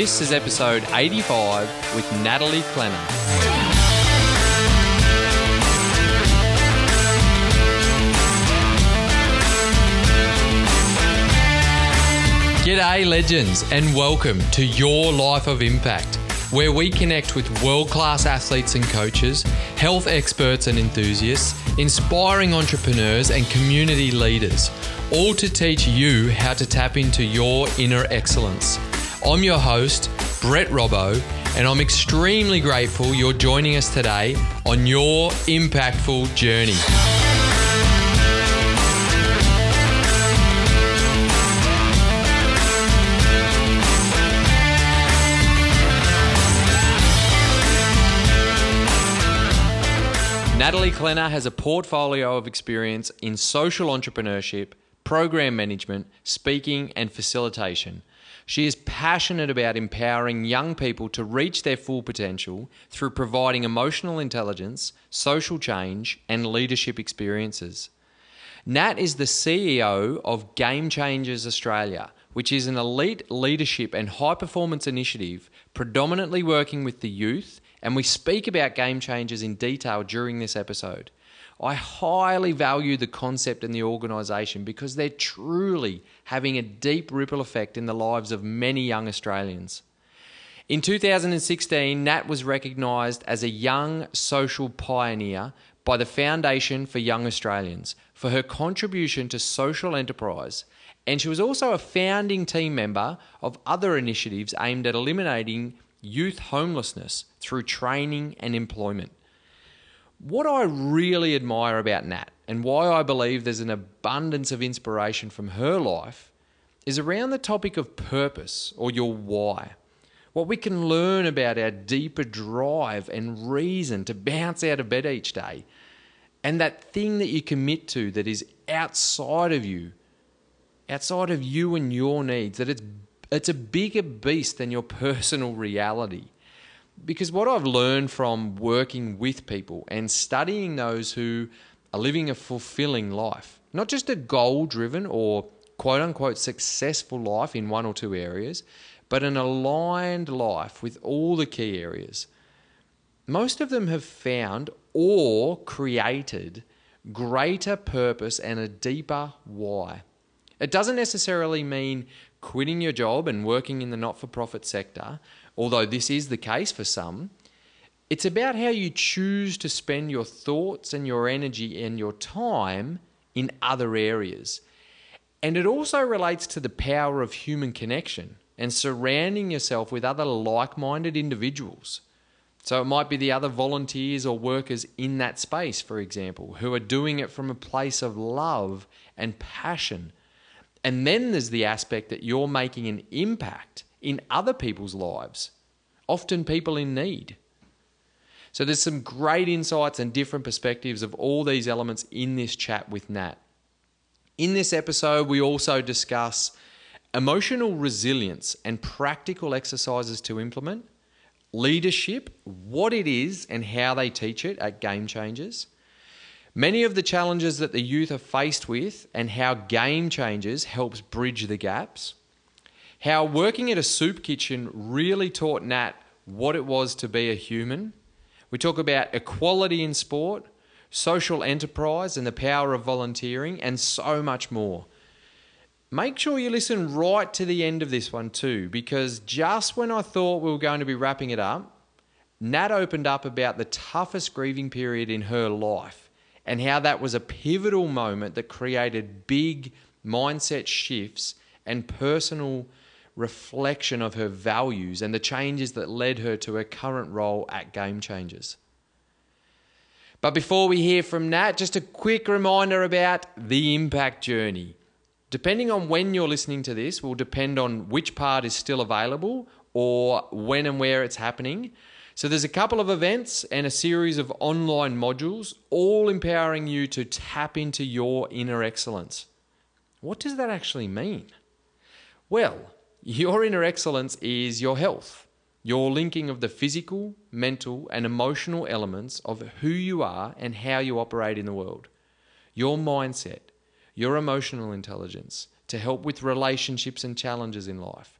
This is episode 85 with Natalie Klenner. G'day, legends, and welcome to Your Life of Impact, where we connect with world class athletes and coaches, health experts and enthusiasts, inspiring entrepreneurs, and community leaders, all to teach you how to tap into your inner excellence. I'm your host, Brett Robbo, and I'm extremely grateful you're joining us today on your impactful journey. Natalie Klenner has a portfolio of experience in social entrepreneurship, program management, speaking, and facilitation. She is passionate about empowering young people to reach their full potential through providing emotional intelligence, social change, and leadership experiences. Nat is the CEO of Game Changers Australia, which is an elite leadership and high performance initiative predominantly working with the youth and we speak about game changers in detail during this episode. I highly value the concept and the organisation because they're truly having a deep ripple effect in the lives of many young Australians. In 2016, Nat was recognised as a young social pioneer by the Foundation for Young Australians for her contribution to social enterprise, and she was also a founding team member of other initiatives aimed at eliminating youth homelessness through training and employment. What I really admire about Nat and why I believe there's an abundance of inspiration from her life is around the topic of purpose or your why. What we can learn about our deeper drive and reason to bounce out of bed each day, and that thing that you commit to that is outside of you, outside of you and your needs, that it's it's a bigger beast than your personal reality. Because what I've learned from working with people and studying those who are living a fulfilling life, not just a goal driven or quote unquote successful life in one or two areas, but an aligned life with all the key areas. Most of them have found or created greater purpose and a deeper why. It doesn't necessarily mean quitting your job and working in the not for profit sector, although this is the case for some, it's about how you choose to spend your thoughts and your energy and your time in other areas. And it also relates to the power of human connection and surrounding yourself with other like minded individuals. So it might be the other volunteers or workers in that space, for example, who are doing it from a place of love and passion and then there's the aspect that you're making an impact in other people's lives, often people in need. So there's some great insights and different perspectives of all these elements in this chat with Nat. In this episode, we also discuss emotional resilience and practical exercises to implement, leadership, what it is and how they teach it at Game Changers Many of the challenges that the youth are faced with and how Game Changers helps bridge the gaps. How working at a soup kitchen really taught Nat what it was to be a human. We talk about equality in sport, social enterprise and the power of volunteering, and so much more. Make sure you listen right to the end of this one too, because just when I thought we were going to be wrapping it up, Nat opened up about the toughest grieving period in her life and how that was a pivotal moment that created big mindset shifts and personal reflection of her values and the changes that led her to her current role at Game Changers. But before we hear from Nat, just a quick reminder about the impact journey. Depending on when you're listening to this, will depend on which part is still available or when and where it's happening. So there's a couple of events and a series of online modules, all empowering you to tap into your inner excellence. What does that actually mean? Well, your inner excellence is your health, your linking of the physical, mental, and emotional elements of who you are and how you operate in the world, your mindset, your emotional intelligence to help with relationships and challenges in life,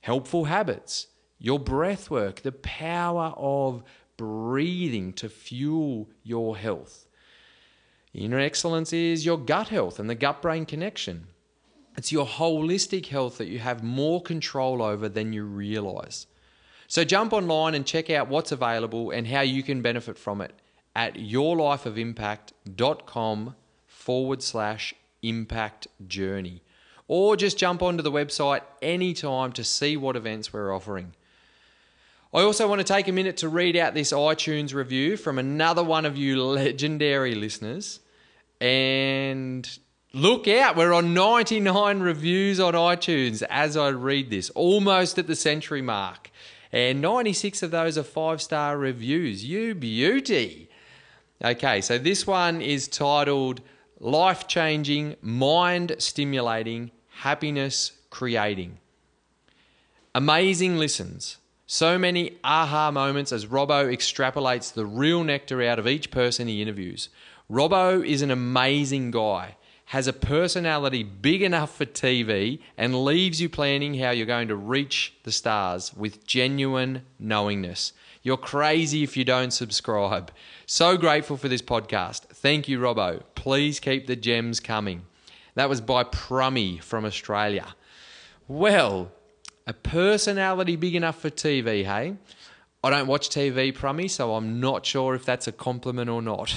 helpful habits, your breath work, the power of breathing to fuel your health. Inner excellence is your gut health and the gut brain connection. It's your holistic health that you have more control over than you realize. So jump online and check out what's available and how you can benefit from it at yourlifeofimpact.com forward slash impact journey. Or just jump onto the website anytime to see what events we're offering. I also want to take a minute to read out this iTunes review from another one of you legendary listeners. And look out, we're on 99 reviews on iTunes as I read this, almost at the century mark. And 96 of those are five star reviews. You beauty. Okay, so this one is titled Life Changing, Mind Stimulating, Happiness Creating. Amazing listens. So many aha moments as Robbo extrapolates the real nectar out of each person he interviews. Robbo is an amazing guy, has a personality big enough for TV, and leaves you planning how you're going to reach the stars with genuine knowingness. You're crazy if you don't subscribe. So grateful for this podcast. Thank you, Robbo. Please keep the gems coming. That was by Prummy from Australia. Well, a personality big enough for TV, hey? I don't watch TV, Prummy, so I'm not sure if that's a compliment or not.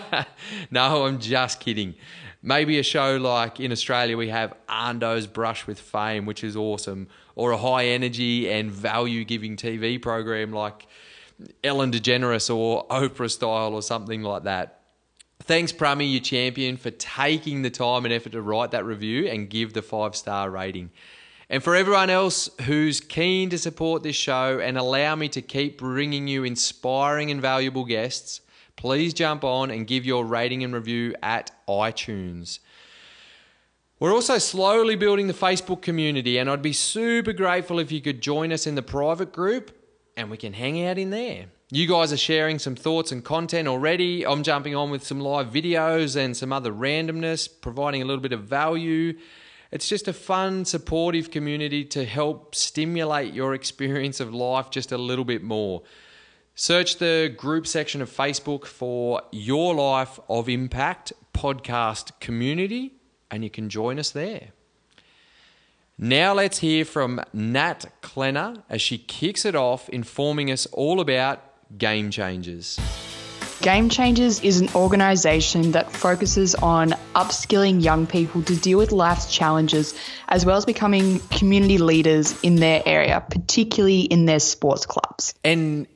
no, I'm just kidding. Maybe a show like in Australia we have Anh Do's Brush with Fame, which is awesome, or a high energy and value giving TV program like Ellen DeGeneres or Oprah style or something like that. Thanks, Prummy, you champion, for taking the time and effort to write that review and give the five star rating. And for everyone else who's keen to support this show and allow me to keep bringing you inspiring and valuable guests, please jump on and give your rating and review at iTunes. We're also slowly building the Facebook community, and I'd be super grateful if you could join us in the private group and we can hang out in there. You guys are sharing some thoughts and content already. I'm jumping on with some live videos and some other randomness, providing a little bit of value. It's just a fun, supportive community to help stimulate your experience of life just a little bit more. Search the group section of Facebook for Your Life of Impact podcast community, and you can join us there. Now let's hear from Nat Klenner as she kicks it off, informing us all about Game Changers. Game Changers is an organisation that focuses on upskilling young people to deal with life's challenges as well as becoming community leaders in their area, particularly in their sports clubs. And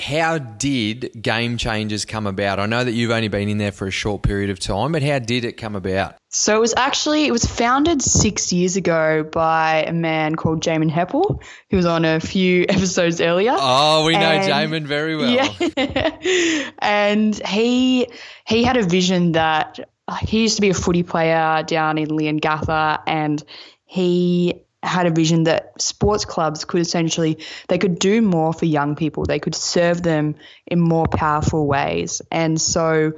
how did Game Changers come about? I know that you've only been in there for a short period of time, but how did it come about? So it was actually it was founded six years ago by a man called Jamin Heppell, who was on a few episodes earlier. Oh, we know and, Jamin very well. Yeah. and he he had a vision that he used to be a footy player down in Leongatha, and he had a vision that sports clubs could essentially they could do more for young people. They could serve them in more powerful ways. And so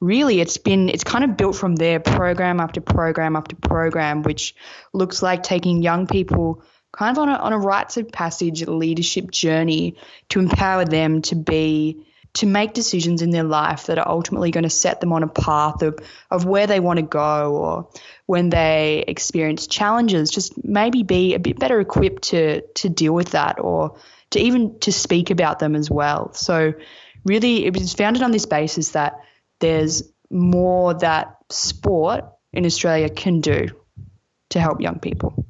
really it's been it's kind of built from there program after program after program which looks like taking young people kind of on a, on a rites of passage leadership journey to empower them to be to make decisions in their life that are ultimately going to set them on a path of, of where they want to go or when they experience challenges, just maybe be a bit better equipped to to deal with that or to even to speak about them as well. So really it was founded on this basis that there's more that sport in Australia can do to help young people.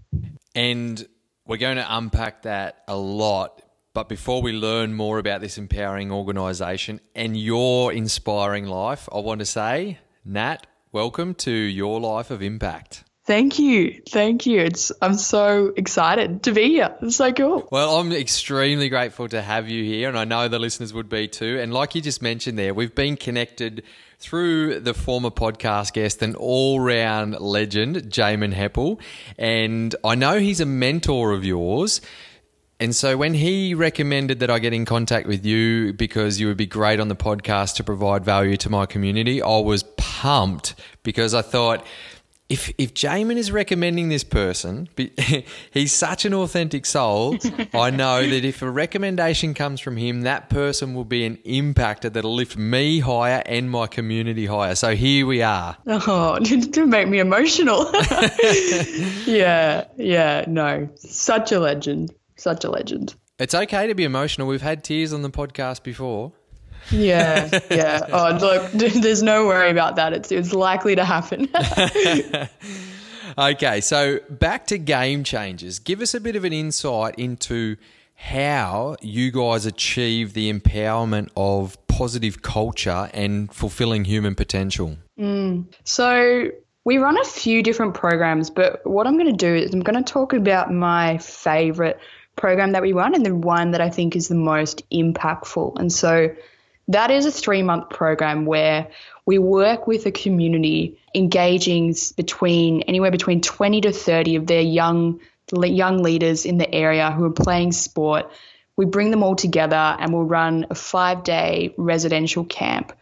And we're going to unpack that a lot but before we learn more about this empowering organisation and your inspiring life, I want to say, Nat, welcome to your life of impact. Thank you. Thank you. It's I'm so excited to be here. It's so cool. Well, I'm extremely grateful to have you here and I know the listeners would be too. And like you just mentioned there, we've been connected through the former podcast guest and all-round legend, Jamin Heppell, and I know he's a mentor of yours. And so when he recommended that I get in contact with you because you would be great on the podcast to provide value to my community, I was pumped because I thought if if Jamin is recommending this person, he's such an authentic soul. I know that if a recommendation comes from him, that person will be an impactor that'll lift me higher and my community higher. So here we are. Oh, to make me emotional. yeah, yeah, no, such a legend, such a legend. It's okay to be emotional. We've had tears on the podcast before. Yeah, yeah. Oh, look, there's no worry about that. It's it's likely to happen. okay, so back to game changers. Give us a bit of an insight into how you guys achieve the empowerment of positive culture and fulfilling human potential. Mm. So we run a few different programs, but what I'm going to do is I'm going to talk about my favorite program that we run and the one that I think is the most impactful. And so that is a three month program where we work with a community engaging between anywhere between 20 to 30 of their young young leaders in the area who are playing sport. We bring them all together and we'll run a five day residential camp.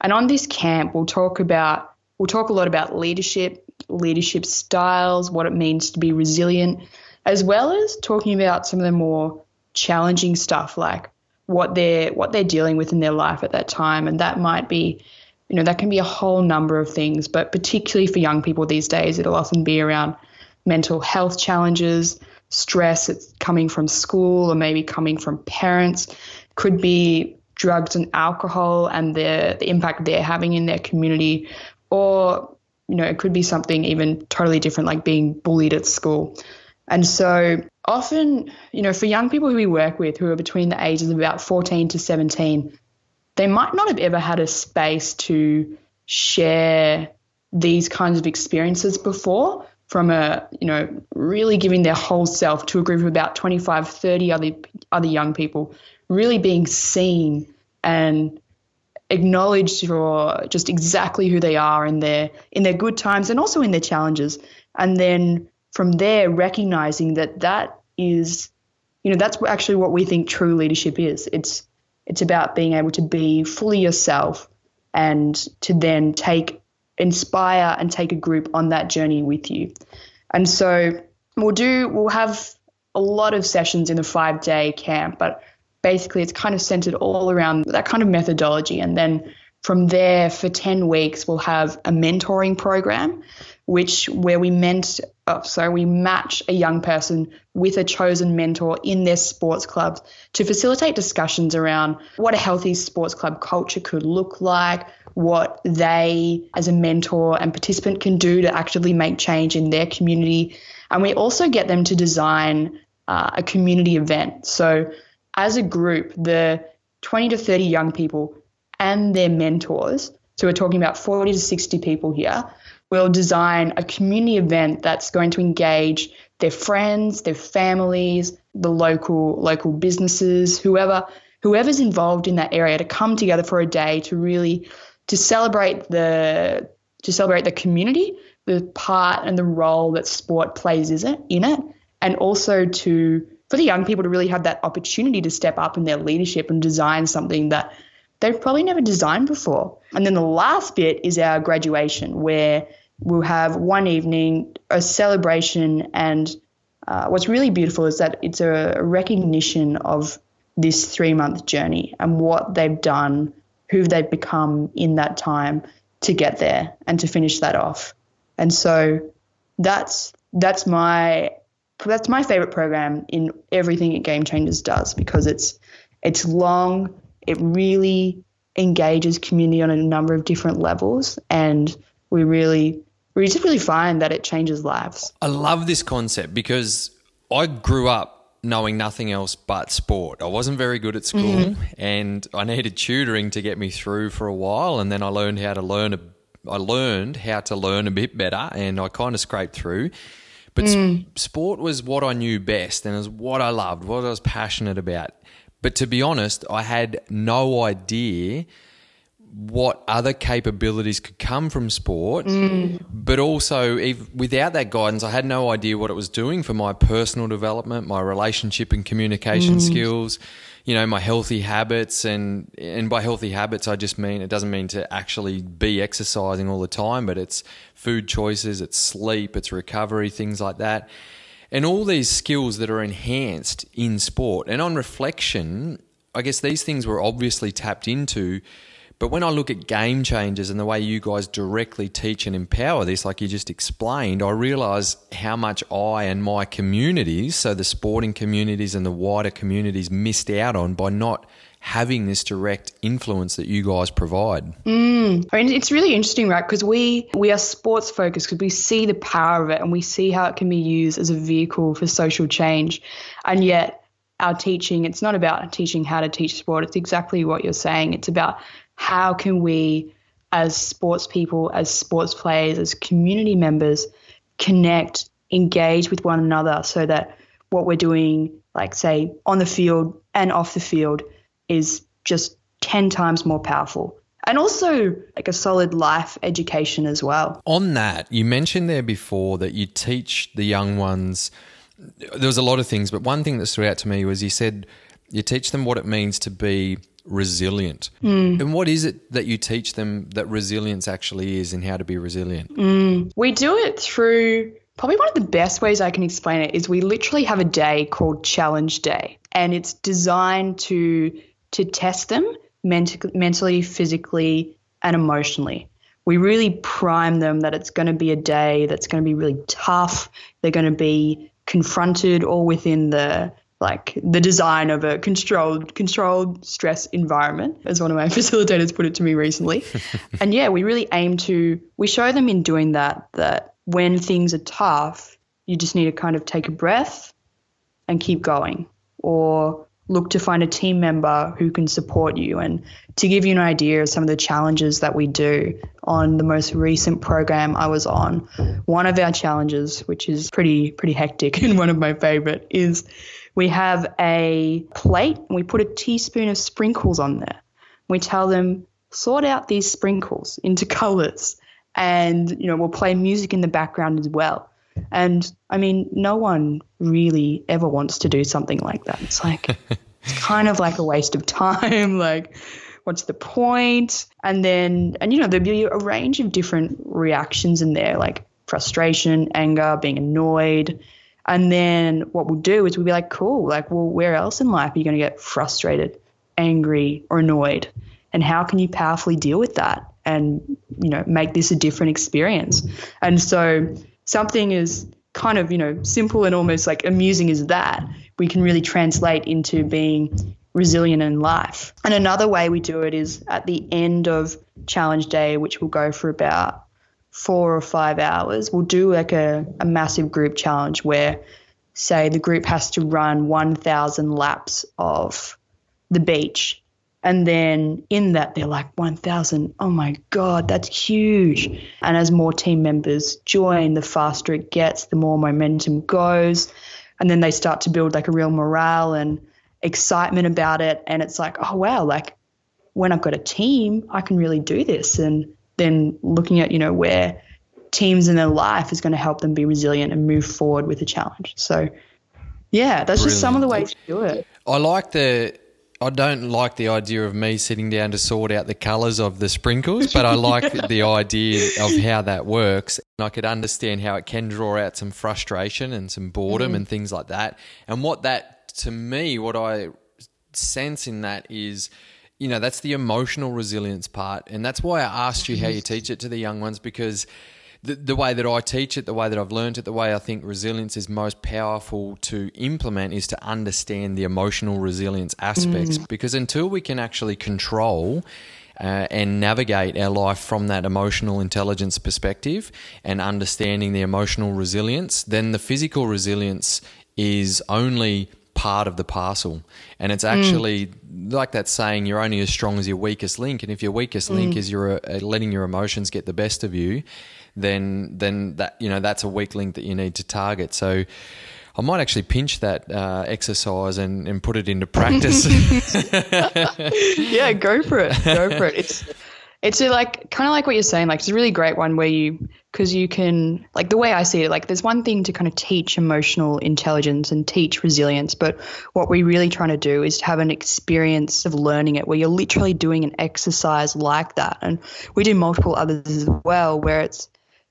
And on this camp, we'll talk about we'll talk a lot about leadership, leadership styles, what it means to be resilient, as well as talking about some of the more challenging stuff like what they're what they're dealing with in their life at that time. And that might be you know that can be a whole number of things but particularly for young people these days it'll often be around mental health challenges stress it's coming from school or maybe coming from parents could be drugs and alcohol and the the impact they're having in their community or you know it could be something even totally different like being bullied at school and so often, you know, for young people who we work with who are between the ages of about 14 to 17, they might not have ever had a space to share these kinds of experiences before from a, you know, really giving their whole self to a group of about 25, 30 other other young people, really being seen and acknowledged for just exactly who they are in their in their good times and also in their challenges. And then from there recognizing that that is you know that's actually what we think true leadership is. It's it's about being able to be fully yourself and to then take inspire and take a group on that journey with you. And so we'll do we'll have a lot of sessions in the five day camp but basically it's kind of centered all around that kind of methodology. And then from there for 10 weeks we'll have a mentoring program which where we meant oh, so we match a young person with a chosen mentor in their sports club to facilitate discussions around what a healthy sports club culture could look like, what they as a mentor and participant can do to actively make change in their community. And we also get them to design uh, a community event. So as a group, the 20 to 30 young people and their mentors, so we're talking about 40 to 60 people here, will design a community event that's going to engage their friends, their families, the local local businesses, whoever whoever's involved in that area to come together for a day to really to celebrate the to celebrate the community, the part and the role that sport plays is it in it, and also to for the young people to really have that opportunity to step up in their leadership and design something that they've probably never designed before. And then the last bit is our graduation, where we'll have one evening, a celebration, and uh, what's really beautiful is that it's a recognition of this three month journey and what they've done, who they've become in that time to get there and to finish that off. And so that's that's my that's my favorite program in everything that Game Changers does because it's it's long, it really engages community on a number of different levels and we really we just really find that it changes lives. I love this concept because I grew up knowing nothing else but sport. I wasn't very good at school mm-hmm. and I needed tutoring to get me through for a while and then I learned how to learn a I learned how to learn a bit better and I kind of scraped through. But mm. sp- sport was what I knew best and it was what I loved, what I was passionate about. But to be honest, I had no idea what other capabilities could come from sport, mm. but also if, without that guidance, I had no idea what it was doing for my personal development, my relationship and communication mm. skills. you know my healthy habits and and by healthy habits I just mean it doesn't mean to actually be exercising all the time but it's food choices it's sleep it's recovery things like that and all these skills that are enhanced in sport and on reflection I guess these things were obviously tapped into but when I look at game changers and the way you guys directly teach and empower this, like you just explained, I realize how much I and my communities, so the sporting communities and the wider communities, missed out on by not having this direct influence that you guys provide. Mm. I mean, it's really interesting, right? Because we we are sports focused because we see the power of it and we see how it can be used as a vehicle for social change, and yet our teaching it's not about teaching how to teach sport. It's exactly what you're saying. It's about how can we, as sports people, as sports players, as community members, connect, engage with one another so that what we're doing, like say on the field and off the field, is just 10 times more powerful. And also like a solid life education as well. On that, you mentioned there before that you teach the young ones. There was a lot of things, but one thing that stood out to me was you said you teach them what it means to be resilient. Mm. And what is it that you teach them that resilience actually is and how to be resilient? Mm. We do it through probably one of the best ways I can explain it is we literally have a day called challenge day and it's designed to to test them ment- mentally, physically and emotionally. We really prime them that it's going to be a day that's going to be really tough. They're going to be confronted all within the like the design of a controlled controlled stress environment as one of my facilitators put it to me recently. And yeah we really aim to we show them in doing that that when things are tough you just need to kind of take a breath and keep going. Or look to find a team member who can support you. And to give you an idea of some of the challenges that we do on the most recent program I was on one of our challenges which is pretty pretty hectic and one of my favorite is we have a plate and we put a teaspoon of sprinkles on there. We tell them, sort out these sprinkles into colors. And, you know, we'll play music in the background as well. And I mean, no one really ever wants to do something like that. It's like, it's kind of like a waste of time. like, what's the point? And then, and you know, there'll be a range of different reactions in there, like frustration, anger, being annoyed, and then what we'll do is we'll be like, cool, like, well, where else in life are you going to get frustrated, angry, or annoyed? And how can you powerfully deal with that and, you know, make this a different experience? And so something is kind of, you know, simple and almost like amusing as that, we can really translate into being resilient in life. And another way we do it is at the end of challenge day, which will go for about four or five hours, we'll do like a, a massive group challenge where, say, the group has to run 1,000 laps of the beach. And then in that, they're like, 1,000, oh my God, that's huge. And as more team members join, the faster it gets, the more momentum goes. And then they start to build like a real morale and excitement about it. And it's like, oh, wow, like when I've got a team, I can really do this. And then looking at you know where teams in their life is going to help them be resilient and move forward with a challenge. So yeah, that's Brilliant. just some of the ways to do it. I like the I don't like the idea of me sitting down to sort out the colours of the sprinkles, but I like the idea of how that works. And I could understand how it can draw out some frustration and some boredom mm. and things like that. And what that, to me, what I sense in that is you know, that's the emotional resilience part. And that's why I asked you how you teach it to the young ones because the, the way that I teach it, the way that I've learned it, the way I think resilience is most powerful to implement is to understand the emotional resilience aspects. Mm. Because until we can actually control uh, and navigate our life from that emotional intelligence perspective and understanding the emotional resilience, then the physical resilience is only part of the parcel. And it's actually mm. like that saying, you're only as strong as your weakest link. And if your weakest mm. link is your uh, letting your emotions get the best of you, then then that you know that's a weak link that you need to target. So. I might actually pinch that uh, exercise and, and put it into practice. yeah, go for it. Go for it. It's It's a, like kind of like what you're saying. Like it's a really great one where you because you can like the way I see it. Like there's one thing to kind of teach emotional intelligence and teach resilience, but what we're really trying to do is to have an experience of learning it where you're literally doing an exercise like that. And we do multiple others as well where it's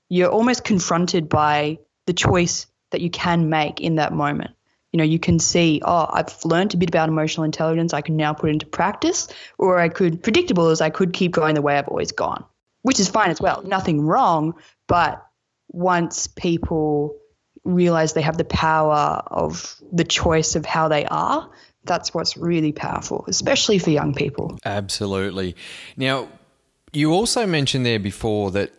you're almost confronted by the choice that you can make in that moment you know, you can see, oh, I've learned a bit about emotional intelligence. I can now put into practice, or I could, predictable as I could keep going the way I've always gone, which is fine as well. Nothing wrong. But once people realize they have the power of the choice of how they are, that's what's really powerful, especially for young people. Absolutely. Now, you also mentioned there before that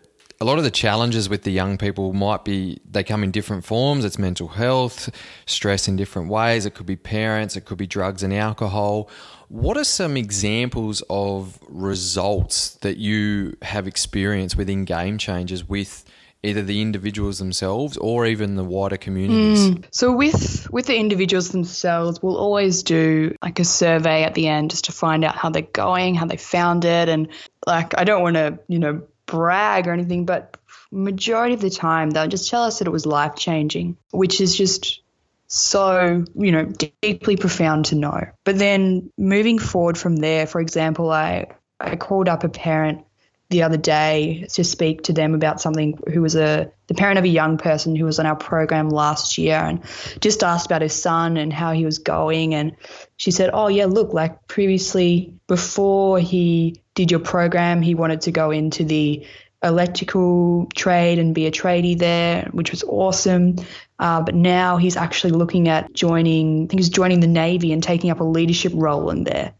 a lot of the challenges with the young people might be they come in different forms. It's mental health, stress in different ways. It could be parents, it could be drugs and alcohol. What are some examples of results that you have experienced within game changers with either the individuals themselves or even the wider communities? Mm. So with with the individuals themselves, we'll always do like a survey at the end just to find out how they're going, how they found it and like I don't want to, you know, brag or anything, but majority of the time they'll just tell us that it was life changing, which is just so, you know, deeply profound to know. But then moving forward from there, for example, I, I called up a parent the other day to speak to them about something who was a the parent of a young person who was on our program last year and just asked about his son and how he was going. And she said oh yeah look like previously before he did your program he wanted to go into the electrical trade and be a tradie there which was awesome. Uh, but now he's actually looking at joining i think he's joining the navy and taking up a leadership role in there.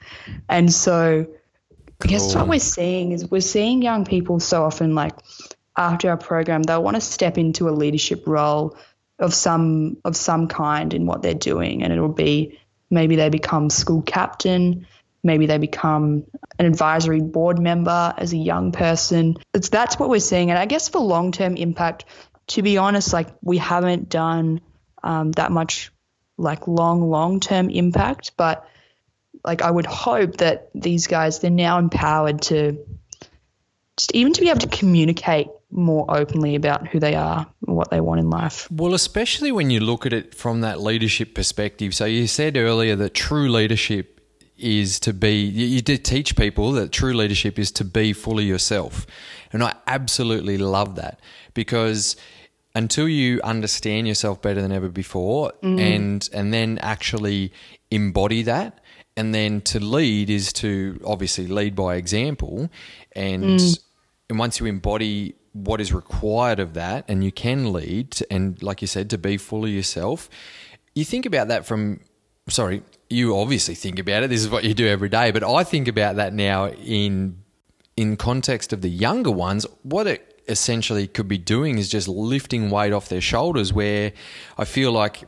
And so I guess what we're seeing is we're seeing young people so often like after our program they'll want to step into a leadership role of some of some kind in what they're doing and it'll be maybe they become school captain maybe they become an advisory board member as a young person. It's that's what we're seeing and i guess for long-term impact to be honest like we haven't done um, that much like long long-term impact but like I would hope that these guys they're now empowered to just even to be able to communicate more openly about who they are and what they want in life. Well, especially when you look at it from that leadership perspective. So you said earlier that true leadership is to be you did teach people that true leadership is to be fully yourself. And I absolutely love that because until you understand yourself better than ever before mm-hmm. and and then actually embody that and then to lead is to obviously lead by example. And mm. and once you embody what is required of that and you can lead and like you said to be fully yourself you think about that from sorry you obviously think about it. This is what you do every day. But i think about that now in in context of the younger ones what it essentially could be doing is just lifting weight off their shoulders where i feel like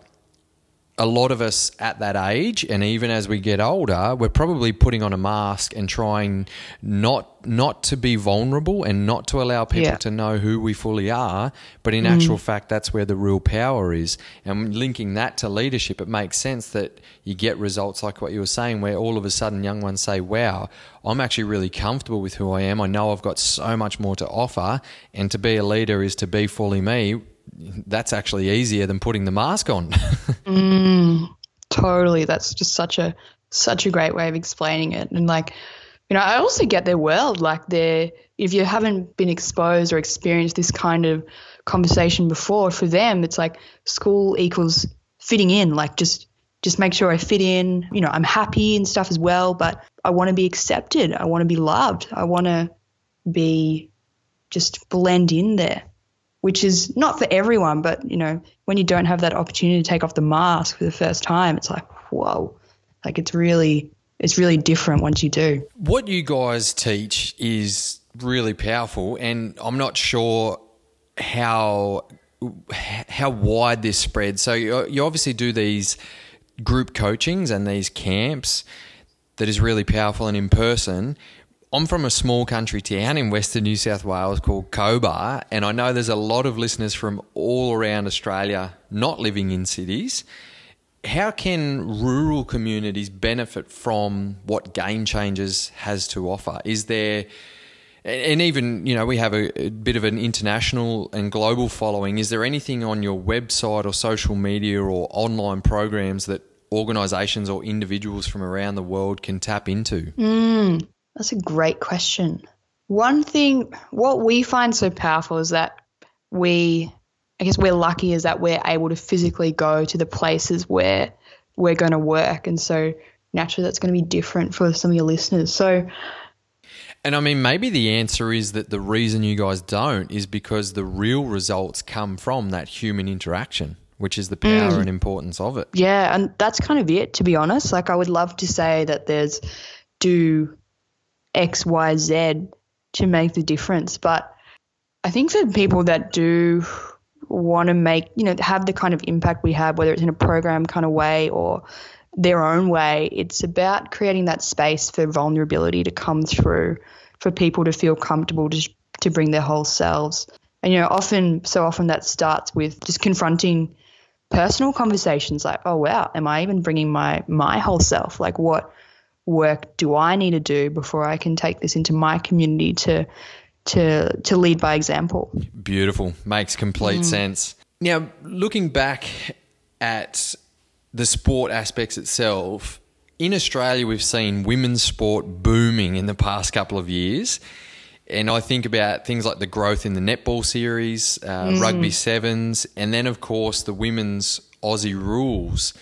a lot of us at that age, and even as we get older, we're probably putting on a mask and trying not not to be vulnerable and not to allow people yeah. to know who we fully are. But in mm. actual fact, that's where the real power is. And linking that to leadership, it makes sense that you get results like what you were saying, where all of a sudden young ones say, "Wow, I'm actually really comfortable with who I am. I know I've got so much more to offer, and to be a leader is to be fully me." That's actually easier than putting the mask on. mm, totally. That's just such a such a great way of explaining it. And like, you know, I also get their world. Like they if you haven't been exposed or experienced this kind of conversation before, for them it's like school equals fitting in. Like just just make sure I fit in. You know, I'm happy and stuff as well, but I want to be accepted. I want to be loved. I want to be just blend in there which is not for everyone, but you know, when you don't have that opportunity to take off the mask for the first time, it's like, whoa, like it's really, it's really different once you do. What you guys teach is really powerful, and I'm not sure how how wide this spreads. So you, you obviously do these group coachings and these camps that is really powerful and in person. I'm from a small country town in Western New South Wales called Cobar, and I know there's a lot of listeners from all around Australia not living in cities. How can rural communities benefit from what Game Changers has to offer? Is there And even, you know, we have a, bit of an international and global following. Is there anything on your website or social media or online programs that organisations or individuals from around the world can tap into? Mm, that's a great question. One thing, what we find so powerful is that we, I guess we're lucky is that we're able to physically go to the places where we're going to work. And so naturally that's going to be different for some of your listeners. So, and I mean, maybe the answer is that the reason you guys don't is because the real results come from that human interaction, which is the power mm. and importance of it. Yeah, and that's kind of it, to be honest. Like, I would love to say that there's do X, Y, Z to make the difference. But I think for people that do want to make, you know, have the kind of impact we have, whether it's in a program kind of way or their own way. It's about creating that space for vulnerability to come through, for people to feel comfortable to, to bring their whole selves. And, you know, often, so often that starts with just confronting personal conversations like, oh, wow, am I even bringing my, my whole self? Like, what work do I need to do before I can take this into my community to, to, to lead by example? Beautiful. Makes complete mm. sense. Now, looking back at the sport aspects itself, in Australia, we've seen women's sport booming in the past couple of years. And I think about things like the growth in the netball series, uh, mm. rugby sevens, and then, of course, the women's Aussie rules.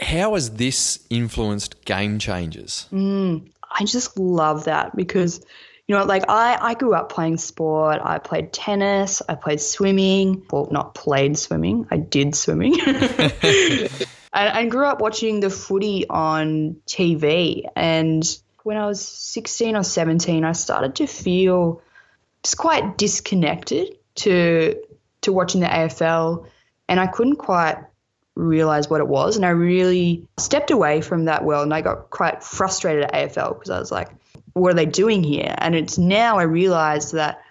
How has this influenced game changers? Mm. I just love that because you know, like I, I grew up playing sport. I played tennis. I played swimming. Well, not played swimming. I did swimming. and, and grew up watching the footy on TV. And when I was 16 or 17, I started to feel just quite disconnected to to watching the AFL. And I couldn't quite realize what it was. And I really stepped away from that world and I got quite frustrated at AFL because I was like, what are they doing here? And it's now I realize that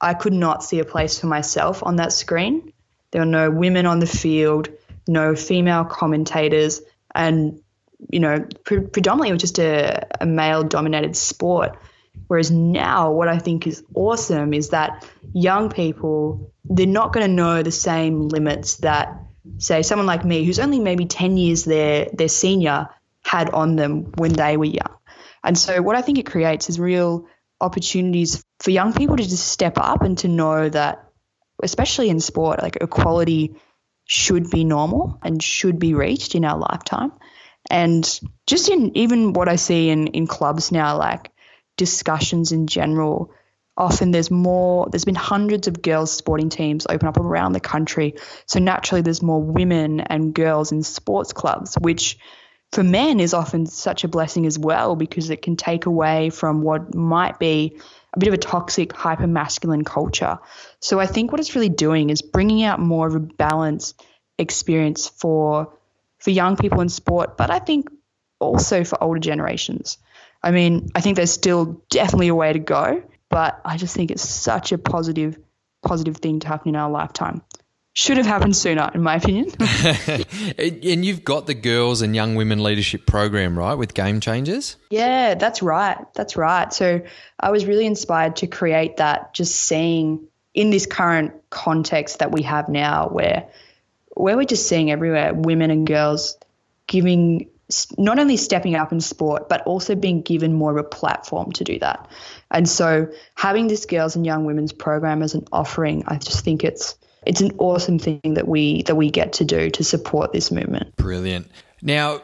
I could not see a place for myself on that screen. There were no women on the field, no female commentators, and you know, pre- predominantly it was just a, a male dominated sport. Whereas now, what I think is awesome is that young people, they're not going to know the same limits that say someone like me who's only maybe 10 years their their senior had on them when they were young. And so what I think it creates is real opportunities for young people to just step up and to know that especially in sport like equality should be normal and should be reached in our lifetime. And just in even what I see in in clubs now like discussions in general often there's more there's been hundreds of girls sporting teams open up around the country. So naturally there's more women and girls in sports clubs which for men is often such a blessing as well because it can take away from what might be a bit of a toxic hyper masculine culture. So i think what it's really doing is bringing out more of a balanced experience for for young people in sport but i think also for older generations. I mean, I think there's still definitely a way to go, but I just think it's such a positive, positive thing to happen in our lifetime. Should have happened sooner, in my opinion. and you've got the girls and young women leadership program, right, with Game Changers? Yeah, that's right. That's right. So I was really inspired to create that, just seeing in this current context that we have now, where where we're just seeing everywhere women and girls giving not only stepping up in sport, but also being given more of a platform to do that. And so having this girls and young women's program as an offering, I just think it's it's an awesome thing that we that we get to do to support this movement. Brilliant. Now,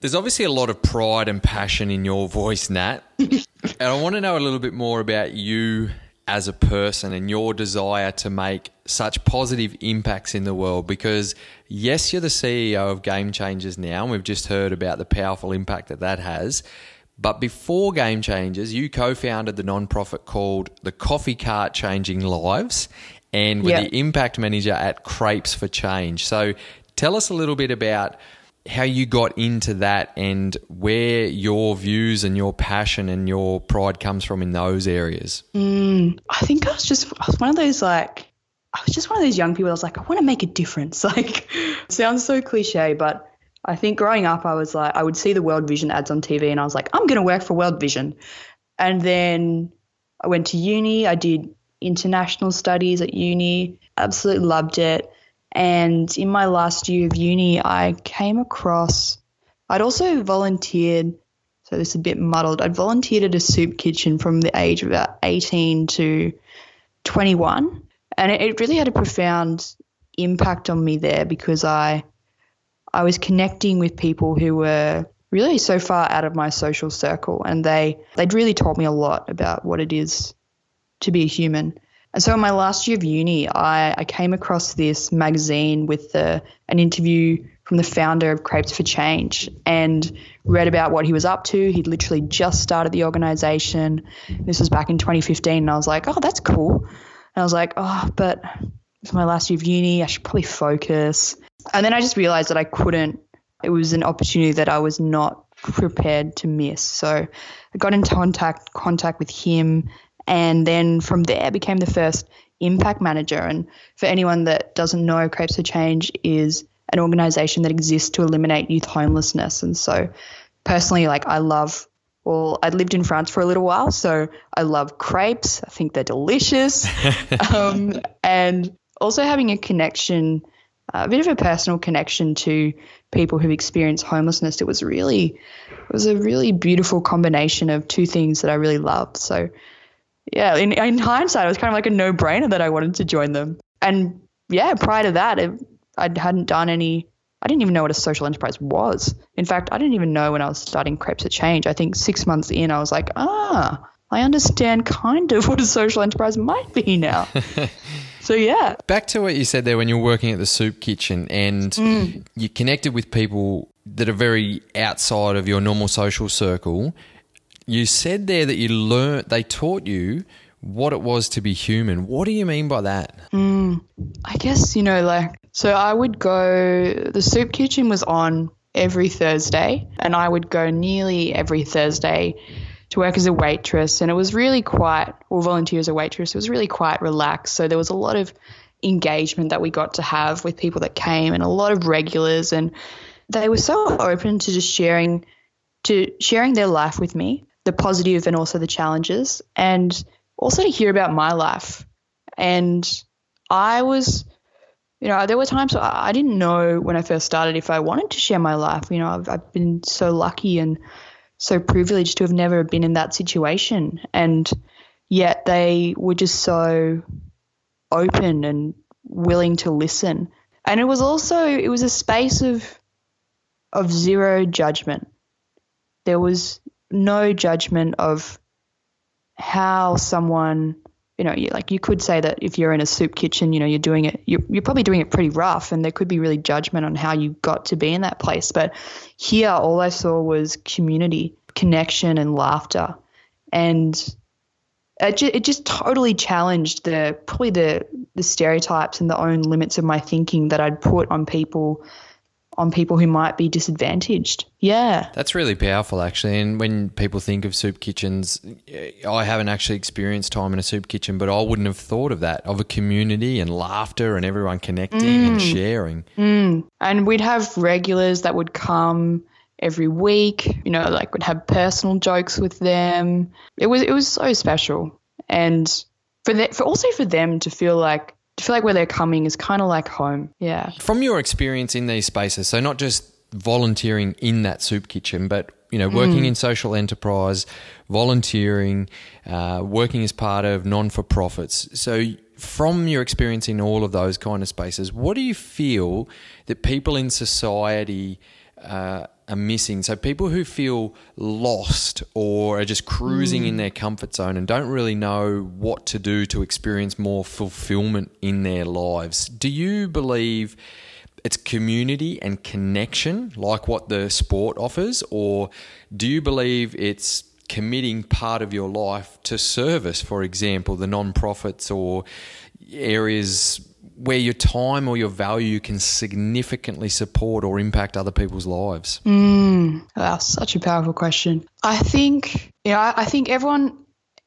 there's obviously a lot of pride and passion in your voice, Nat. and I want to know a little bit more about you as a person and your desire to make such positive impacts in the world. Because yes you're the CEO of Game Changers now and we've just heard about the powerful impact that that has. But before Game Changers you co-founded the non-profit called the Coffee Cart Changing Lives and were yep. the impact manager at Crepes for Change. So tell us a little bit about how you got into that and where your views and your passion and your pride comes from in those areas. Mm, I think I was just I was one of those like I was just one of those young people. I was like, I want to make a difference. Like, sounds so cliche, but I think growing up, I was like, I would see the World Vision ads on TV, and I was like, I'm going to work for World Vision. And then I went to uni. I did international studies at uni. Absolutely loved it. And in my last year of uni, I came across, I'd also volunteered, so this is a bit muddled. I'd volunteered at a soup kitchen from the age of about 18 to 21. And it, it really had a profound impact on me there because I, I was connecting with people who were really so far out of my social circle and they they'd really taught me a lot about what it is to be a human and so in my last year of uni, I, I came across this magazine with the, an interview from the founder of Crepes for Change and read about what he was up to. He'd literally just started the organization. This was back in 2015. And I was like, oh, that's cool. And I was like, oh, but it's my last year of uni. I should probably focus. And then I just realized that I couldn't. It was an opportunity that I was not prepared to miss. So I got in contact contact with him and then from there became the first impact manager. And for anyone that doesn't know, Crepes for Change is an organization that exists to eliminate youth homelessness. And so personally, like I love well, I lived in France for a little while, so I love crepes. I think they're delicious. um, and also having a connection, a bit of a personal connection to people who've experienced homelessness. It was really, it was a really beautiful combination of two things that I really loved. So yeah, in, in hindsight, it was kind of like a no brainer that I wanted to join them. And yeah, prior to that, it, I hadn't done any, I didn't even know what a social enterprise was. In fact, I didn't even know when I was starting Crepes for Change. I think six months in, I was like, ah, I understand kind of what a social enterprise might be now. so yeah. Back to what you said there when you were working at the soup kitchen and mm. you connected with people that are very outside of your normal social circle you said there that you learned, they taught you what it was to be human. What do you mean by that? Mm, I guess, you know, like, so I would go, the soup kitchen was on every Thursday, and I would go nearly every Thursday to work as a waitress. And it was really quite, or volunteer as a waitress, it was really quite relaxed. So there was a lot of engagement that we got to have with people that came and a lot of regulars. And they were so open to just sharing. To sharing their life with me, the positive and also the challenges, and also to hear about my life. And I was, you know, there were times I didn't know when I first started if I wanted to share my life. You know, I've, I've been so lucky and so privileged to have never been in that situation. And yet they were just so open and willing to listen. And it was also, it was a space of, of zero judgment. There was no judgment of how someone you know like you could say that if you're in a soup kitchen you know you're doing it you're, you're probably doing it pretty rough and there could be really judgment on how you got to be in that place. But here all i saw was community connection and laughter. And it, ju- it just totally challenged the probably the the stereotypes and the own limits of my thinking that i'd put on people on people who might be disadvantaged. Yeah. That's really powerful, actually. And when people think of soup kitchens, I haven't actually experienced time in a soup kitchen, but I wouldn't have thought of that of a community and laughter and everyone connecting mm. and sharing. Mm. And we'd have regulars that would come every week, you know, like would have personal jokes with them. It was it was so special. And for the, for also for them to feel like I feel like where they're coming is kind of like home. Yeah. From your experience in these spaces, so not just volunteering in that soup kitchen, but you know, working mm. in social enterprise, volunteering, uh, working as part of non for profits. So, from your experience in all of those kind of spaces, what do you feel that people in society uh, are missing. So people who feel lost or are just cruising mm. in their comfort zone and don't really know what to do to experience more fulfillment in their lives. Do you believe it's community and connection like what the sport offers or do you believe it's committing part of your life to service, for example, the non-profits or areas where your time or your value can significantly support or impact other people's lives? Mm, that's such a powerful question. I think, you know, I, I think everyone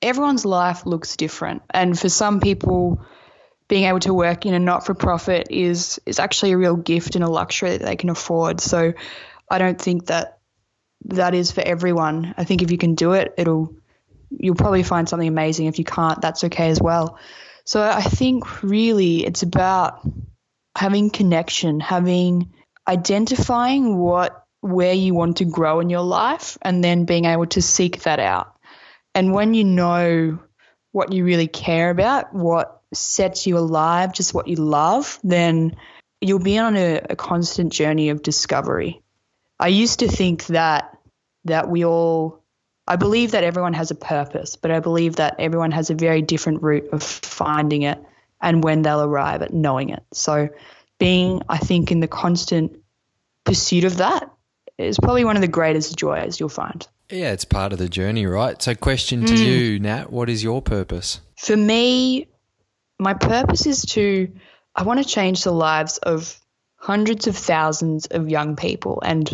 everyone's life looks different, and for some people, being able to work in a not-for-profit is is actually a real gift and a luxury that they can afford. So, I don't think that that is for everyone. I think if you can do it, it'll you'll probably find something amazing. If you can't, that's okay as well. So I think really it's about having connection, having identifying what where you want to grow in your life and then being able to seek that out. And when you know what you really care about, what sets you alive, just what you love, then you'll be on a, a constant journey of discovery. I used to think that that we all I believe that everyone has a purpose, but I believe that everyone has a very different route of finding it and when they'll arrive at knowing it. So being I think in the constant pursuit of that is probably one of the greatest joys you'll find. Yeah, it's part of the journey, right? So question to mm. you, Nat, what is your purpose? For me, my purpose is to I want to change the lives of hundreds of thousands of young people and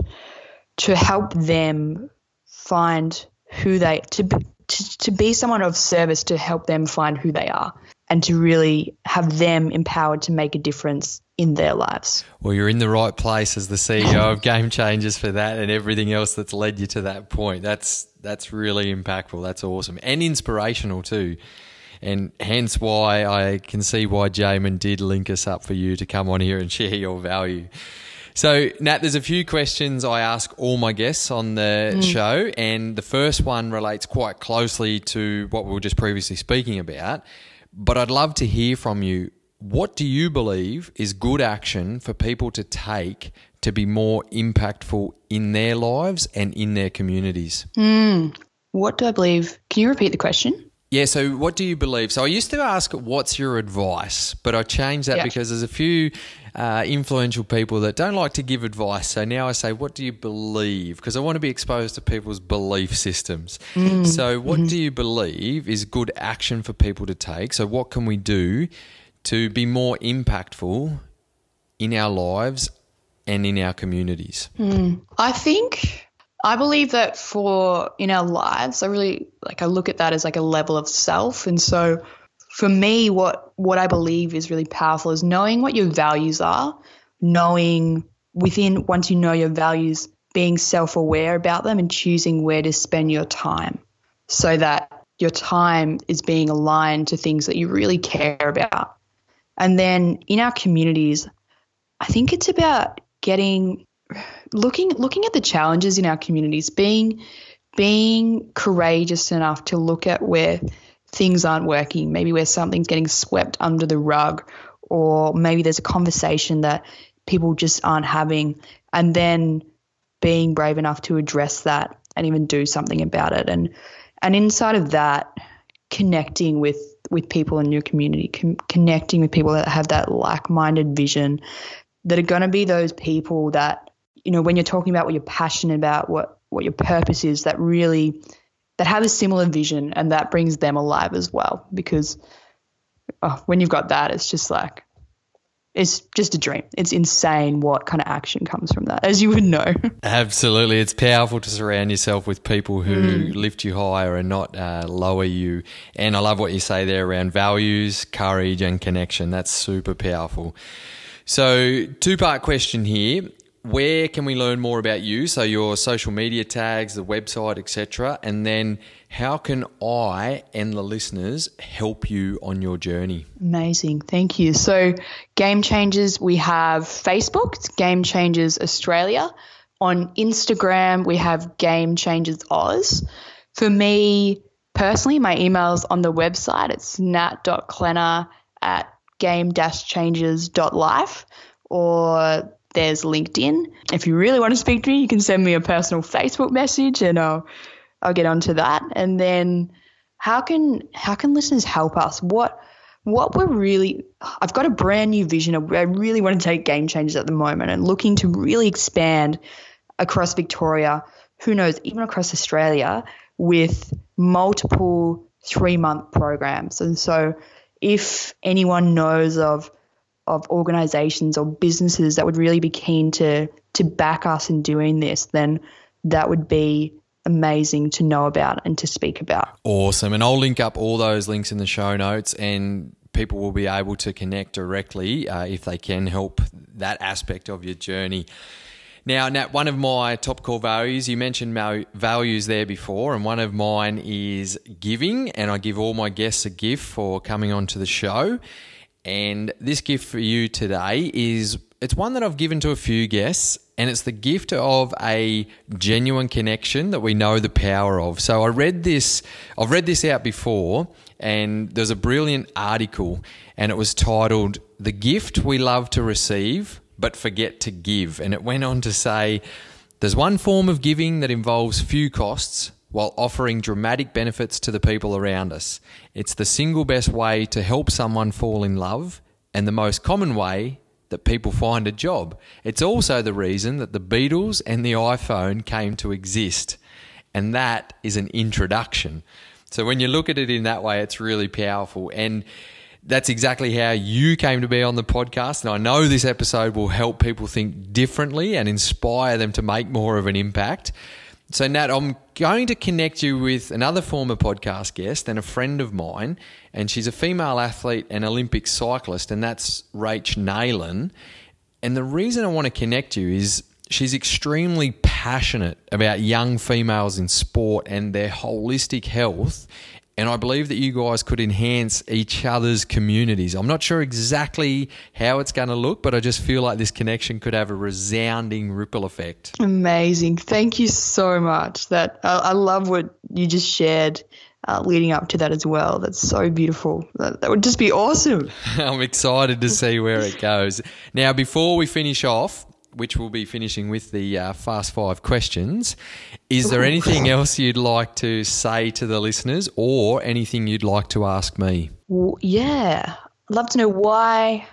to help them find who they to to, to be someone of service to help them find who they are and to really have them empowered to make a difference in their lives. Well, you're in the right place as the CEO of Game Changers for that and everything else that's led you to that point. That's that's really impactful. That's awesome and inspirational too and hence why I can see why Jamin did link us up for you to come on here and share your value. So, Nat, there's a few questions I ask all my guests on the mm. show, and the first one relates quite closely to what we were just previously speaking about. But I'd love to hear from you. What do you believe is good action for people to take to be more impactful in their lives and in their communities? Mm. What do I believe? Can you repeat the question? Yeah, so what do you believe? So I used to ask, what's your advice? But I changed that yeah. because there's a few uh, influential people that don't like to give advice. So now I say, what do you believe? Because I want to be exposed to people's belief systems. Mm. So, what mm-hmm. do you believe is good action for people to take? So, what can we do to be more impactful in our lives and in our communities? Mm. I think I believe that for in our lives, I really like I look at that as like a level of self. And so for me, what what I believe is really powerful is knowing what your values are, knowing within once you know your values, being self aware about them and choosing where to spend your time so that your time is being aligned to things that you really care about. And then in our communities, I think it's about getting looking looking at the challenges in our communities, being being courageous enough to look at where things aren't working, maybe where something's getting swept under the rug, or maybe there's a conversation that people just aren't having, and then being brave enough to address that and even do something about it. And and inside of that, connecting with with people in your community, con- connecting with people that have that like-minded vision, that are going to be those people that you know, when you're talking about what you're passionate about, what what your purpose is, that really that have a similar vision and that brings them alive as well. Because oh, when you've got that, it's just like it's just a dream. It's insane what kind of action comes from that, as you would know. Absolutely. It's powerful to surround yourself with people who mm. lift you higher and not uh, lower you. And I love what you say there around values, courage, and connection. That's super powerful. So, two part question here where can we learn more about you? So your social media tags, the website, etc. And then how can I and the listeners help you on your journey? Amazing. Thank you. So Game Changers, we have Facebook, it's Game Changers Australia. On Instagram, we have Game Changers Oz. For me personally, my email's on the website. It's nat.klenner at game-changers.life or there's LinkedIn. If you really want to speak to me, you can send me a personal Facebook message and I'll I'll get onto that. And then how can how can listeners help us? What what we're really I've got a brand new vision. I really want to take game changers at the moment and looking to really expand across Victoria, who knows, even across Australia with multiple three month programs. And so if anyone knows of of organizations or businesses that would really be keen to to back us in doing this, then that would be amazing to know about and to speak about. Awesome. And I'll link up all those links in the show notes and people will be able to connect directly uh, if they can help that aspect of your journey. Now, Nat, one of my top core values, you mentioned values there before, and one of mine is giving, and I give all my guests a gift for coming onto the show. And this gift for you today is it's one that I've given to a few guests, and it's the gift of a genuine connection that we know the power of. So I read this, I've read this out before, and there's a brilliant article, and it was titled The Gift We Love to Receive but forget to give. And it went on to say there's one form of giving that involves few costs while offering dramatic benefits to the people around us. It's the single best way to help someone fall in love and the most common way that people find a job. It's also the reason that the Beatles and the iPhone came to exist. And that is an introduction. So when you look at it in that way, it's really powerful. And that's exactly how you came to be on the podcast. And I know this episode will help people think differently and inspire them to make more of an impact. So, Nat, I'm going to connect you with another former podcast guest and a friend of mine. And she's a female athlete and Olympic cyclist, and that's Rach Neylan. And the reason I want to connect you is she's extremely passionate about young females in sport and their holistic health and I believe that you guys could enhance each other's communities. I'm not sure exactly how it's going to look, but I just feel like this connection could have a resounding ripple effect. Amazing. Thank you so much. That I, I love what you just shared. Uh, leading up to that as well. That's so beautiful. That, that would just be awesome. I'm excited to see where it goes. Now, before we finish off, which we'll be finishing with the uh, fast five questions. Is there anything else you'd like to say to the listeners, or anything you'd like to ask me? Well, yeah, I'd love to know why.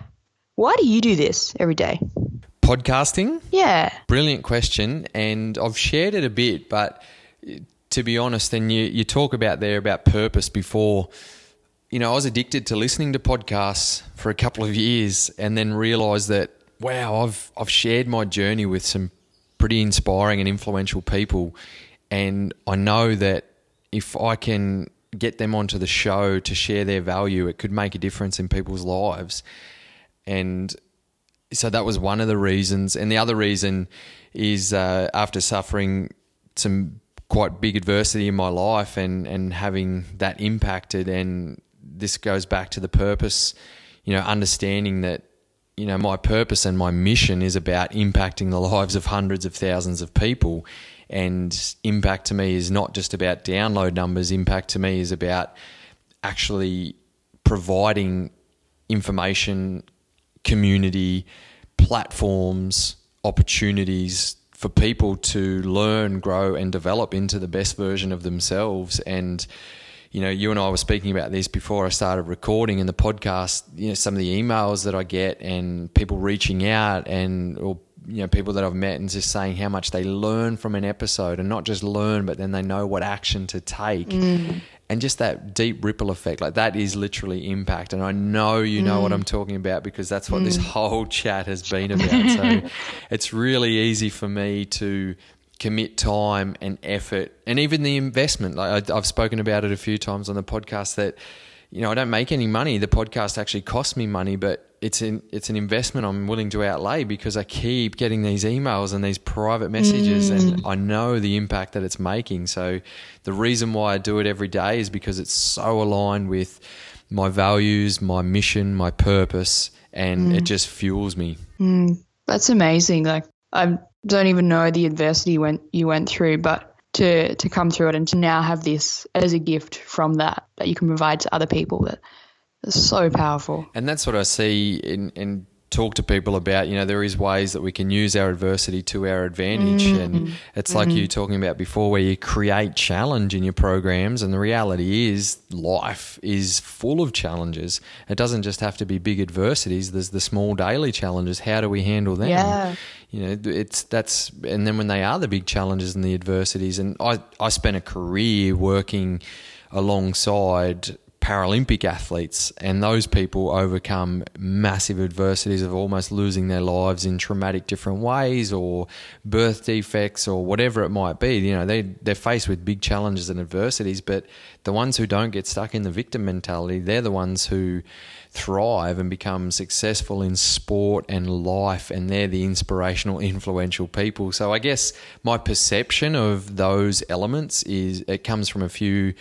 Why do you do this every day? Podcasting. Yeah. Brilliant question, and I've shared it a bit, but to be honest, and you you talk about there about purpose before. You know, I was addicted to listening to podcasts for a couple of years, and then realised that wow, I've I've shared my journey with some pretty inspiring and influential people, and I know that if I can get them onto the show to share their value, it could make a difference in people's lives. And so that was one of the reasons. And the other reason is uh, after suffering some quite big adversity in my life and, and having that impacted, and this goes back to the purpose, you know, understanding that you know, my purpose and my mission is about impacting the lives of hundreds of thousands of people. And impact to me is not just about download numbers. Impact to me is about actually providing information, community, platforms, opportunities for people to learn, grow, and develop into the best version of themselves. And you know, you and I were speaking about this before I started recording in the podcast. You know, some of the emails that I get and people reaching out and or you know people that I've met and just saying how much they learn from an episode and not just learn, but then they know what action to take. Mm. And just that deep ripple effect, like that is literally impact. And I know you know mm. what I'm talking about because that's what mm. this whole chat has been about. So it's really easy for me to commit time and effort and even the investment. Like I, have spoken about it a few times on the podcast that you know I don't make any money. The podcast actually costs me money, but it's an it's an investment I'm willing to outlay because I keep getting these emails and these private messages, mm. and I know the impact that it's making. So the reason why I do it every day is because it's so aligned with my values, my mission, my purpose, and mm. it just fuels me. Mm. That's amazing. Like I'm don't even know the adversity went you went through, but to to come through it and to now have this as a gift from that that you can provide to other people that is so powerful. And that's what I see in in talk to people about, you know, there is ways that we can use our adversity to our advantage. Mm-hmm. And it's like mm-hmm. you talking about before, where you create challenge in your programs. And the reality is, life is full of challenges. It doesn't just have to be big adversities, there's the small daily challenges. How do we handle them? Yeah. You know, it's that's, and then when they are the big challenges and the adversities, and I, I spent a career working alongside Paralympic athletes, and those people overcome massive adversities of almost losing their lives in traumatic different ways or birth defects or whatever it might be. You know, they, they're faced with big challenges and adversities, but the ones who don't get stuck in the victim mentality, they're the ones who thrive and become successful in sport and life, and they're the inspirational, influential people. So I guess my perception of those elements is it comes from a few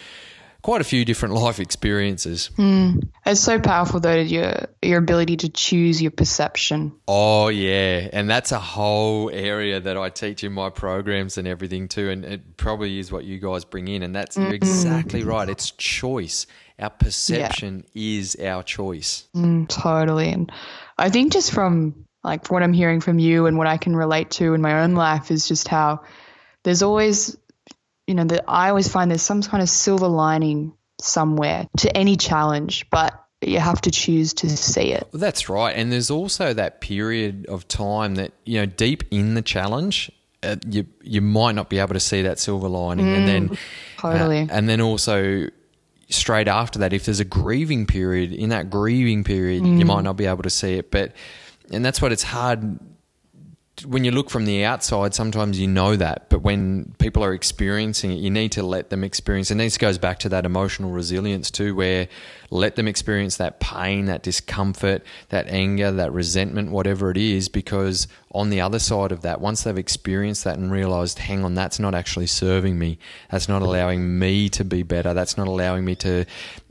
quite a few different life experiences. Mm. It's so powerful though your your ability to choose your perception. Oh yeah, and that's a whole area that I teach in my programs and everything too, and it probably is what you guys bring in, and that's mm-hmm. you're exactly right. It's choice. Our perception yeah. is our choice. Mm, totally, and I think just from like what I'm hearing from you and what I can relate to in my own life is just how there's always you know, that I always find there's some kind of silver lining somewhere to any challenge, but you have to choose to see it. That's right. And there's also that period of time that, you know, deep in the challenge, uh, you you might not be able to see that silver lining, mm, and then mm, totally, uh, and then also straight after that, if there's a grieving period, in that grieving period, mm. you might not be able to see it. But and that's what it's hard when you look from the outside, sometimes you know that, but when people are experiencing it, you need to let them experience. And this goes back to that emotional resilience too, where let them experience that pain, that discomfort, that anger, that resentment, whatever it is, because on the other side of that, once they've experienced that and realized, hang on, that's not actually serving me, that's not allowing me to be better, that's not allowing me to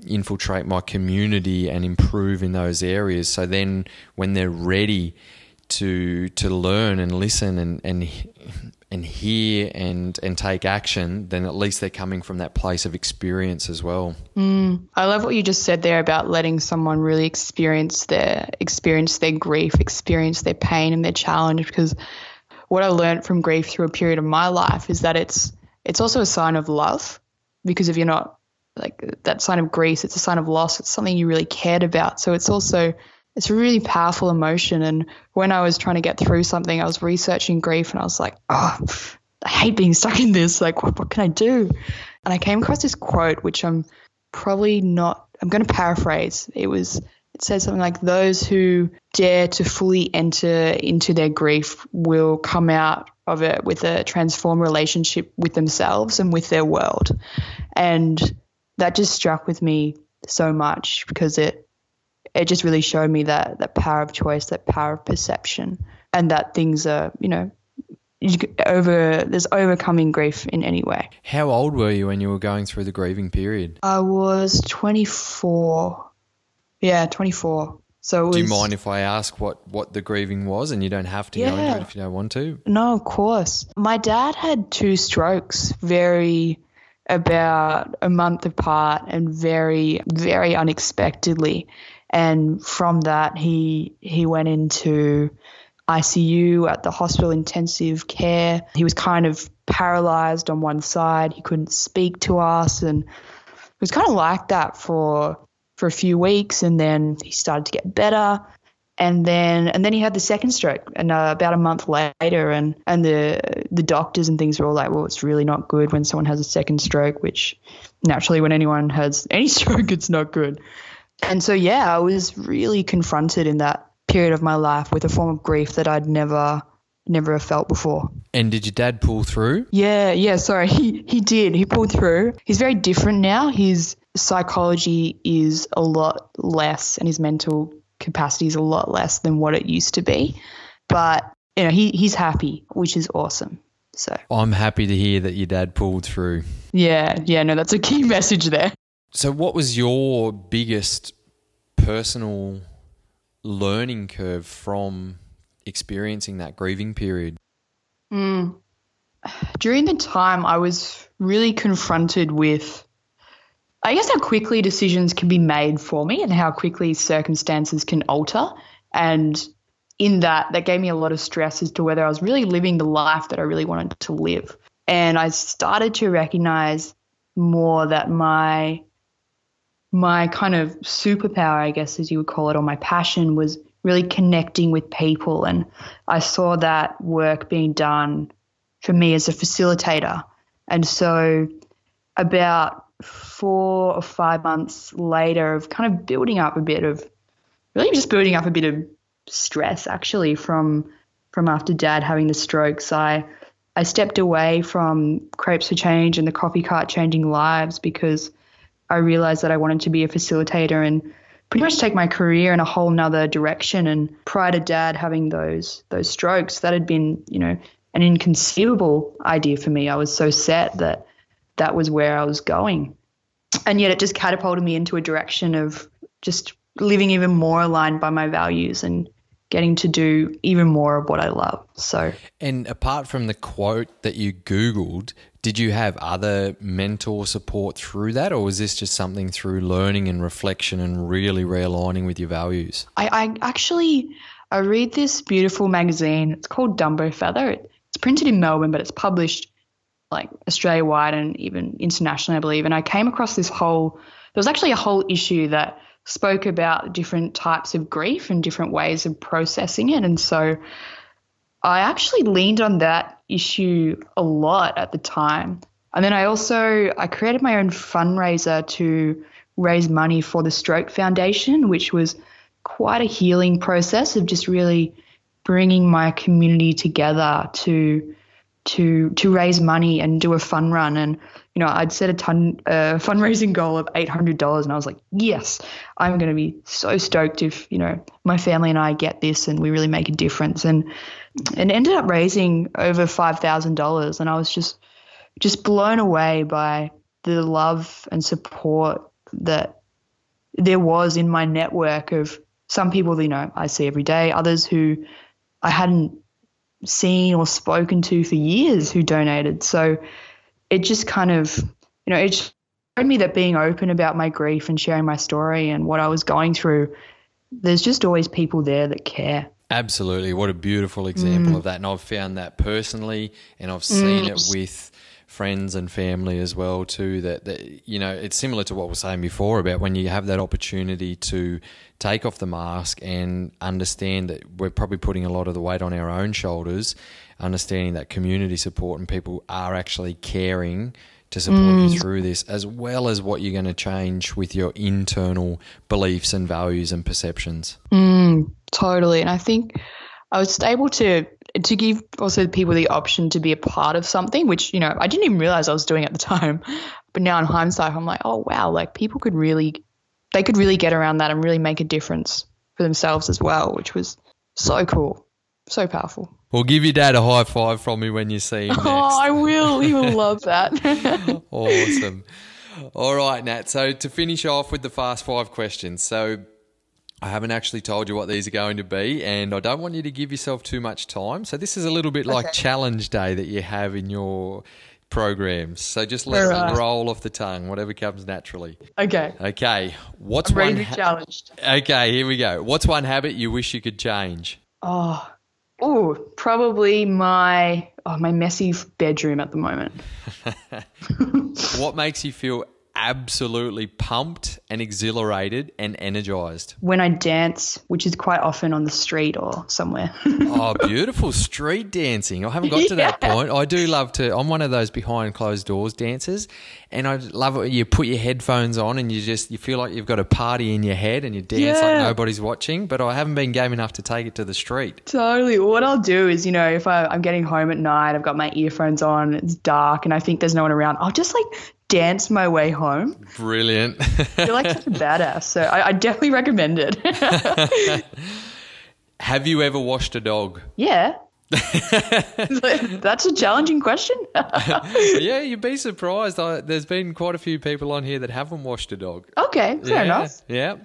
infiltrate my community and improve in those areas. So then when they're ready, to to learn and listen and and and hear and and take action, then at least they're coming from that place of experience as well. Mm, I love what you just said there about letting someone really experience their experience their grief, experience their pain and their challenge. Because what I learned from grief through a period of my life is that it's it's also a sign of love. Because if you're not like that sign of grief, it's a sign of loss. It's something you really cared about. So it's also it's a really powerful emotion. And when I was trying to get through something, I was researching grief and I was like, oh, I hate being stuck in this. Like, what, what can I do? And I came across this quote, which I'm probably not, I'm going to paraphrase. It was, it says something like, those who dare to fully enter into their grief will come out of it with a transformed relationship with themselves and with their world. And that just struck with me so much because it it just really showed me that that power of choice, that power of perception, and that things are, you know, over there's overcoming grief in any way. How old were you when you were going through the grieving period? I was 24. Yeah, 24. So was, do you mind if I ask what what the grieving was, and you don't have to yeah. go into it if you don't want to? No, of course. My dad had two strokes, very about a month apart, and very very unexpectedly. And from that, he he went into ICU at the hospital intensive care. He was kind of paralyzed on one side. He couldn't speak to us, and it was kind of like that for for a few weeks. And then he started to get better. And then and then he had the second stroke, and uh, about a month later, and and the the doctors and things were all like, well, it's really not good when someone has a second stroke, which naturally when anyone has any stroke, it's not good. And so, yeah, I was really confronted in that period of my life with a form of grief that I'd never never have felt before. And did your dad pull through? Yeah, yeah, sorry. He he did. He pulled through. He's very different now. His psychology is a lot less and his mental capacity is a lot less than what it used to be. But, you know, he he's happy, which is awesome. So I'm happy to hear that your dad pulled through. Yeah, yeah, no, that's a key message there. So, what was your biggest personal learning curve from experiencing that grieving period? Mm. During the time, I was really confronted with, I guess, how quickly decisions can be made for me and how quickly circumstances can alter. And in that, that gave me a lot of stress as to whether I was really living the life that I really wanted to live. And I started to recognize more that my my kind of superpower, I guess, as you would call it, or my passion was really connecting with people. And I saw that work being done for me as a facilitator. And so, about four or five months later of kind of building up a bit of really just building up a bit of stress actually from from after dad having the strokes. I I stepped away from Crepes for Change and the coffee cart changing lives because I realized that I wanted to be a facilitator and pretty much take my career in a whole nother direction. And prior to dad having those those strokes, that had been, you know, an inconceivable idea for me. I was so set that that was where I was going. And yet it just catapulted me into a direction of just living even more aligned by my values and getting to do even more of what I love. So, and apart from the quote that you Googled, did you have other mentor support through that, or was this just something through learning and reflection and really realigning with your values? I, I actually I read this beautiful magazine. It's called Dumbo Feather. It's printed in Melbourne, but it's published like Australia wide and even internationally, I believe. And I came across this whole. There was actually a whole issue that spoke about different types of grief and different ways of processing it. And so I actually leaned on that issue a lot at the time. And then I also I created my own fundraiser to raise money for the Stroke Foundation, which was quite a healing process of just really bringing my community together to to to raise money and do a fun run and you know I'd set a ton uh, fundraising goal of eight hundred dollars and I was like yes I'm going to be so stoked if you know my family and I get this and we really make a difference and and ended up raising over five thousand dollars and I was just just blown away by the love and support that there was in my network of some people you know I see every day others who I hadn't seen or spoken to for years who donated. So it just kind of, you know, it showed me that being open about my grief and sharing my story and what I was going through, there's just always people there that care. Absolutely. What a beautiful example mm. of that. And I've found that personally, and I've seen mm. it with friends and family as well too that, that you know it's similar to what we were saying before about when you have that opportunity to take off the mask and understand that we're probably putting a lot of the weight on our own shoulders understanding that community support and people are actually caring to support mm. you through this as well as what you're going to change with your internal beliefs and values and perceptions mm, totally and i think i was able to to give also people the option to be a part of something, which, you know, I didn't even realize I was doing at the time. But now in hindsight, I'm like, oh, wow, like people could really, they could really get around that and really make a difference for themselves as well, which was so cool. So powerful. Well, give your dad a high five from me when you see him. Oh, next. Oh, I will. He will love that. awesome. All right, Nat. So to finish off with the fast five questions. So I haven't actually told you what these are going to be, and I don't want you to give yourself too much time. So this is a little bit like okay. challenge day that you have in your programs. So just let right. it roll off the tongue, whatever comes naturally. Okay. Okay. What's I'm one be challenged? Okay, here we go. What's one habit you wish you could change? Oh, oh, probably my oh my messy bedroom at the moment. what makes you feel absolutely pumped and exhilarated and energized? When I dance, which is quite often on the street or somewhere. oh, beautiful street dancing. I haven't got to yeah. that point. I do love to, I'm one of those behind closed doors dancers. And I love it. You put your headphones on and you just, you feel like you've got a party in your head and you dance yeah. like nobody's watching. But I haven't been game enough to take it to the street. Totally. What I'll do is, you know, if I, I'm getting home at night, I've got my earphones on, it's dark, and I think there's no one around, I'll just like dance my way home. Brilliant. You're like such a badass. So I, I definitely recommend it. Have you ever washed a dog? Yeah. That's a challenging question. yeah, you'd be surprised. I, there's been quite a few people on here that haven't washed a dog. Okay, fair yeah, enough. Yeah.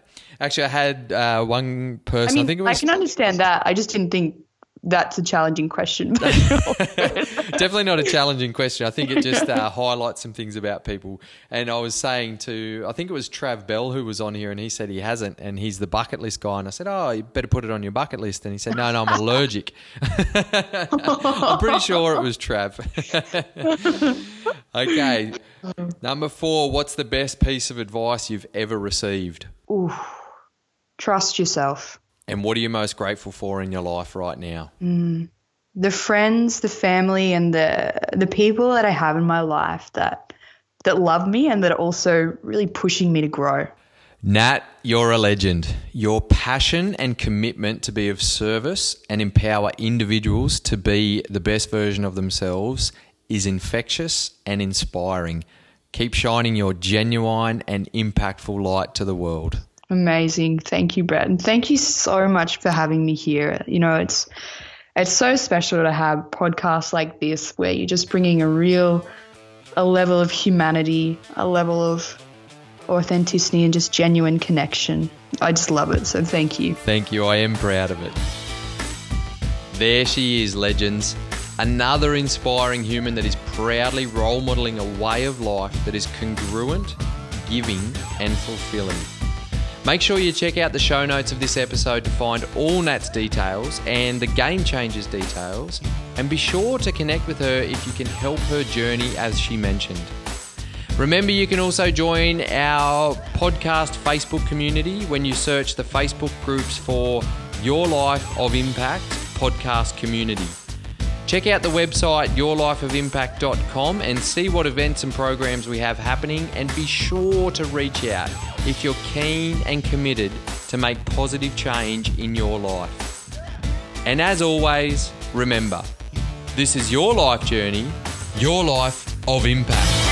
Actually, I had uh, one person. I, mean, I think it was. I can understand that. I just didn't think that's a challenging question. Definitely not a challenging question. I think it just uh, highlights some things about people. And I was saying to, I think it was Trav Bell who was on here, and he said he hasn't, and he's the bucket list guy. And I said, Oh, you better put it on your bucket list. And he said, No, no, I'm allergic. I'm pretty sure it was Trav. okay. Number four, what's the best piece of advice you've ever received? Ooh, trust yourself. And what are you most grateful for in your life right now? Mm, the friends, the family, and the the people that I have in my life that that love me and that are also really pushing me to grow. Nat, you're a legend. Your passion and commitment to be of service and empower individuals to be the best version of themselves is infectious and inspiring. Keep shining your genuine and impactful light to the world. Amazing. Thank you, Brett. And thank you so much for having me here. You know, it's it's so special to have podcasts like this where you're just bringing a real a level of humanity, a level of authenticity and just genuine connection. I just love it. So thank you. Thank you. I am proud of it. There she is, legends. Another inspiring human that is proudly role modeling a way of life that is congruent, giving, and fulfilling. Make sure you check out the show notes of this episode to find all Nat's details and the Game Changers details, and be sure to connect with her if you can help her journey as she mentioned. Remember, you can also join our podcast Facebook community when you search the Facebook groups for Your Life of Impact Podcast Community. Check out the website yourlifeofimpact.com and see what events and programs we have happening, and be sure to reach out if you're keen and committed to make positive change in your life. And as always, remember this is your life journey, your life of impact.